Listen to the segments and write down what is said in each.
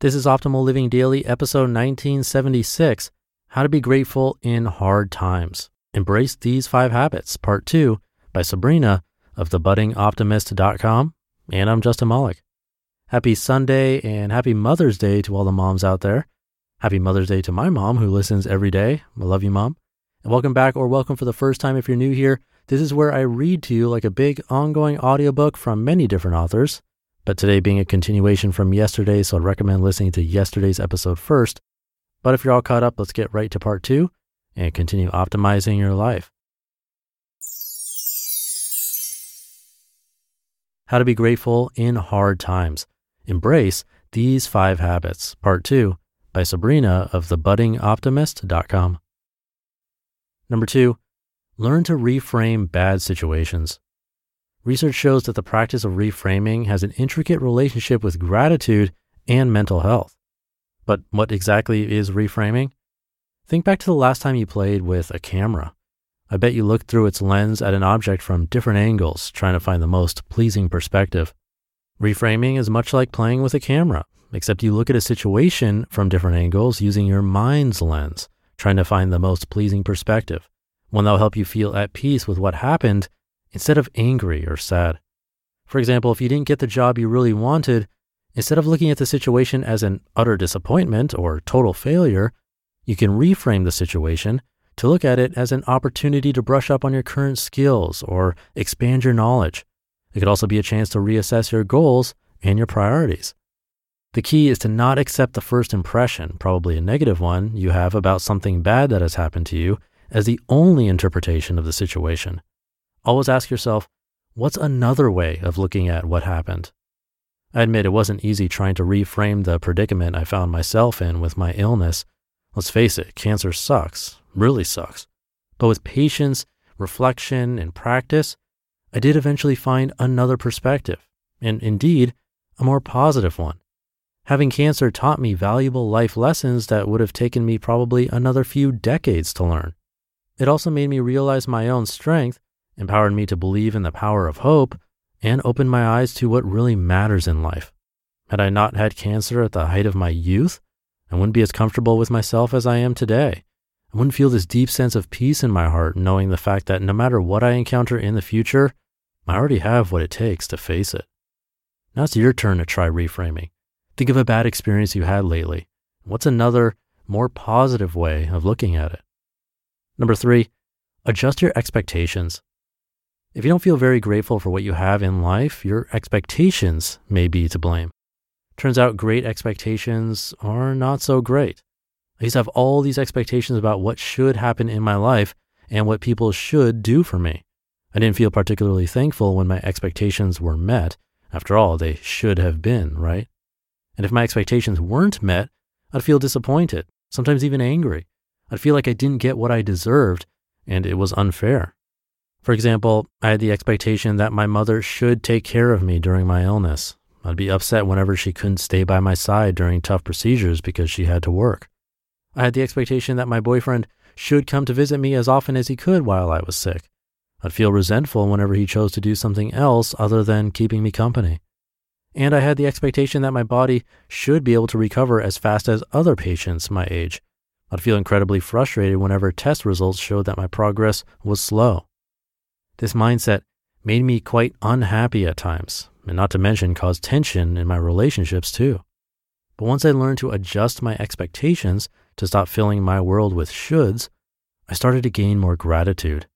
This is Optimal Living Daily, episode 1976 How to Be Grateful in Hard Times. Embrace These Five Habits, part two by Sabrina of thebuddingoptimist.com. And I'm Justin Malik. Happy Sunday and happy Mother's Day to all the moms out there. Happy Mother's Day to my mom who listens every day. I love you, mom. And welcome back or welcome for the first time if you're new here. This is where I read to you like a big ongoing audiobook from many different authors but today being a continuation from yesterday, so I'd recommend listening to yesterday's episode first. But if you're all caught up, let's get right to part two and continue optimizing your life. How to be grateful in hard times. Embrace these five habits, part two by Sabrina of thebuddingoptimist.com. Number two, learn to reframe bad situations. Research shows that the practice of reframing has an intricate relationship with gratitude and mental health. But what exactly is reframing? Think back to the last time you played with a camera. I bet you looked through its lens at an object from different angles, trying to find the most pleasing perspective. Reframing is much like playing with a camera, except you look at a situation from different angles using your mind's lens, trying to find the most pleasing perspective, one that will help you feel at peace with what happened instead of angry or sad. For example, if you didn't get the job you really wanted, instead of looking at the situation as an utter disappointment or total failure, you can reframe the situation to look at it as an opportunity to brush up on your current skills or expand your knowledge. It could also be a chance to reassess your goals and your priorities. The key is to not accept the first impression, probably a negative one, you have about something bad that has happened to you as the only interpretation of the situation. Always ask yourself, what's another way of looking at what happened? I admit it wasn't easy trying to reframe the predicament I found myself in with my illness. Let's face it, cancer sucks, really sucks. But with patience, reflection, and practice, I did eventually find another perspective, and indeed, a more positive one. Having cancer taught me valuable life lessons that would have taken me probably another few decades to learn. It also made me realize my own strength empowered me to believe in the power of hope, and opened my eyes to what really matters in life. Had I not had cancer at the height of my youth, I wouldn't be as comfortable with myself as I am today. I wouldn't feel this deep sense of peace in my heart, knowing the fact that no matter what I encounter in the future, I already have what it takes to face it. Now it's your turn to try reframing. Think of a bad experience you had lately. What's another, more positive way of looking at it? Number three, adjust your expectations. If you don't feel very grateful for what you have in life, your expectations may be to blame. Turns out great expectations are not so great. I used to have all these expectations about what should happen in my life and what people should do for me. I didn't feel particularly thankful when my expectations were met. After all, they should have been, right? And if my expectations weren't met, I'd feel disappointed, sometimes even angry. I'd feel like I didn't get what I deserved and it was unfair. For example, I had the expectation that my mother should take care of me during my illness. I'd be upset whenever she couldn't stay by my side during tough procedures because she had to work. I had the expectation that my boyfriend should come to visit me as often as he could while I was sick. I'd feel resentful whenever he chose to do something else other than keeping me company. And I had the expectation that my body should be able to recover as fast as other patients my age. I'd feel incredibly frustrated whenever test results showed that my progress was slow. This mindset made me quite unhappy at times, and not to mention caused tension in my relationships too. But once I learned to adjust my expectations to stop filling my world with shoulds, I started to gain more gratitude.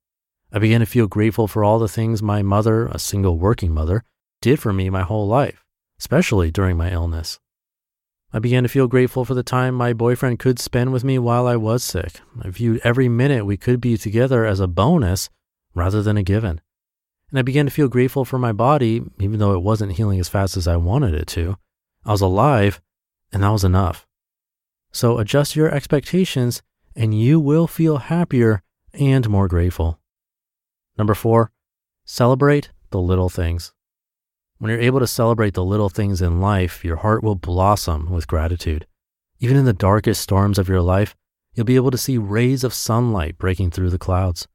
I began to feel grateful for all the things my mother, a single working mother, did for me my whole life, especially during my illness. I began to feel grateful for the time my boyfriend could spend with me while I was sick. I viewed every minute we could be together as a bonus rather than a given. And I began to feel grateful for my body, even though it wasn't healing as fast as I wanted it to. I was alive, and that was enough. So adjust your expectations, and you will feel happier and more grateful. Number four, celebrate the little things. When you're able to celebrate the little things in life, your heart will blossom with gratitude. Even in the darkest storms of your life, you'll be able to see rays of sunlight breaking through the clouds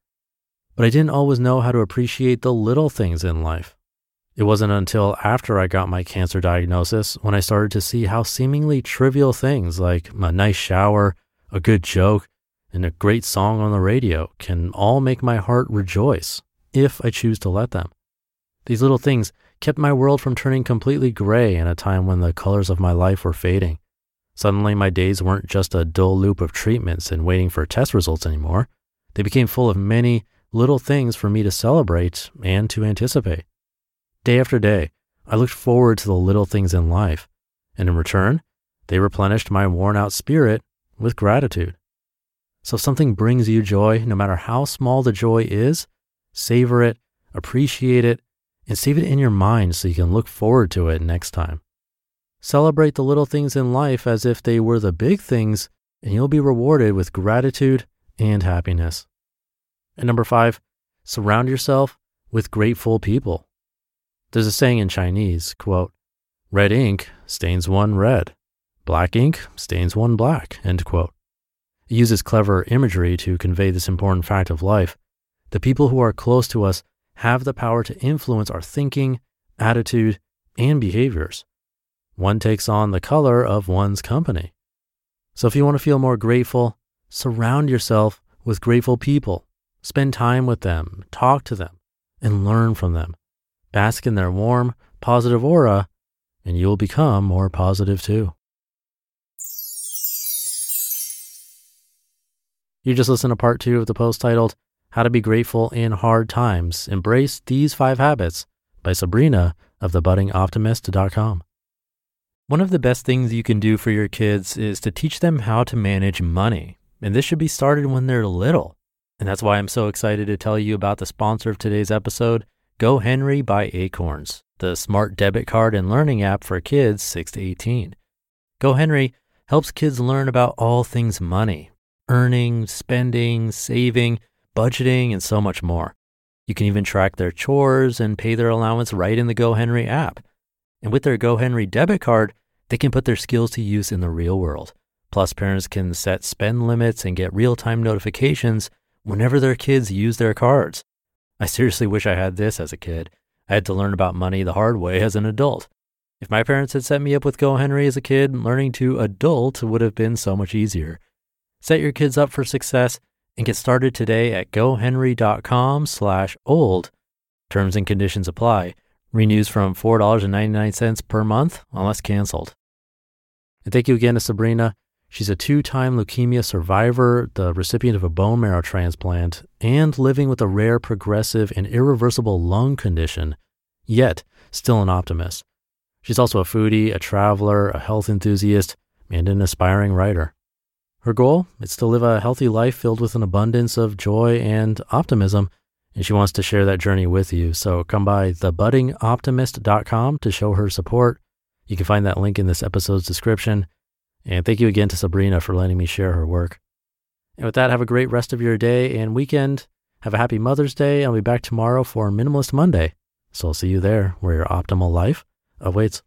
but I didn't always know how to appreciate the little things in life. It wasn't until after I got my cancer diagnosis when I started to see how seemingly trivial things like a nice shower, a good joke, and a great song on the radio can all make my heart rejoice if I choose to let them. These little things kept my world from turning completely gray in a time when the colors of my life were fading. Suddenly, my days weren't just a dull loop of treatments and waiting for test results anymore. They became full of many little things for me to celebrate and to anticipate. Day after day, I looked forward to the little things in life, and in return, they replenished my worn out spirit with gratitude. So if something brings you joy, no matter how small the joy is, savor it, appreciate it, and save it in your mind so you can look forward to it next time. Celebrate the little things in life as if they were the big things, and you'll be rewarded with gratitude and happiness. And number five, surround yourself with grateful people. There's a saying in Chinese, quote, red ink stains one red, black ink stains one black, end quote. It uses clever imagery to convey this important fact of life. The people who are close to us have the power to influence our thinking, attitude, and behaviors. One takes on the color of one's company. So if you want to feel more grateful, surround yourself with grateful people. Spend time with them, talk to them, and learn from them. Bask in their warm, positive aura, and you will become more positive too. You just listened to part two of the post titled How to Be Grateful in Hard Times. Embrace These Five Habits by Sabrina of thebuddingoptimist.com. One of the best things you can do for your kids is to teach them how to manage money. And this should be started when they're little. And that's why I'm so excited to tell you about the sponsor of today's episode, GoHenry by Acorns, the smart debit card and learning app for kids 6 to 18. GoHenry helps kids learn about all things money, earning, spending, saving, budgeting, and so much more. You can even track their chores and pay their allowance right in the GoHenry app. And with their GoHenry debit card, they can put their skills to use in the real world. Plus, parents can set spend limits and get real time notifications whenever their kids use their cards. I seriously wish I had this as a kid. I had to learn about money the hard way as an adult. If my parents had set me up with GoHenry as a kid, learning to adult would have been so much easier. Set your kids up for success and get started today at gohenry.com slash old. Terms and conditions apply. Renews from $4.99 per month unless canceled. And thank you again to Sabrina. She's a two time leukemia survivor, the recipient of a bone marrow transplant, and living with a rare progressive and irreversible lung condition, yet still an optimist. She's also a foodie, a traveler, a health enthusiast, and an aspiring writer. Her goal is to live a healthy life filled with an abundance of joy and optimism, and she wants to share that journey with you. So come by thebuddingoptimist.com to show her support you can find that link in this episode's description. And thank you again to Sabrina for letting me share her work. And with that, have a great rest of your day and weekend. Have a happy Mother's Day. I'll be back tomorrow for Minimalist Monday. So I'll see you there where your optimal life awaits.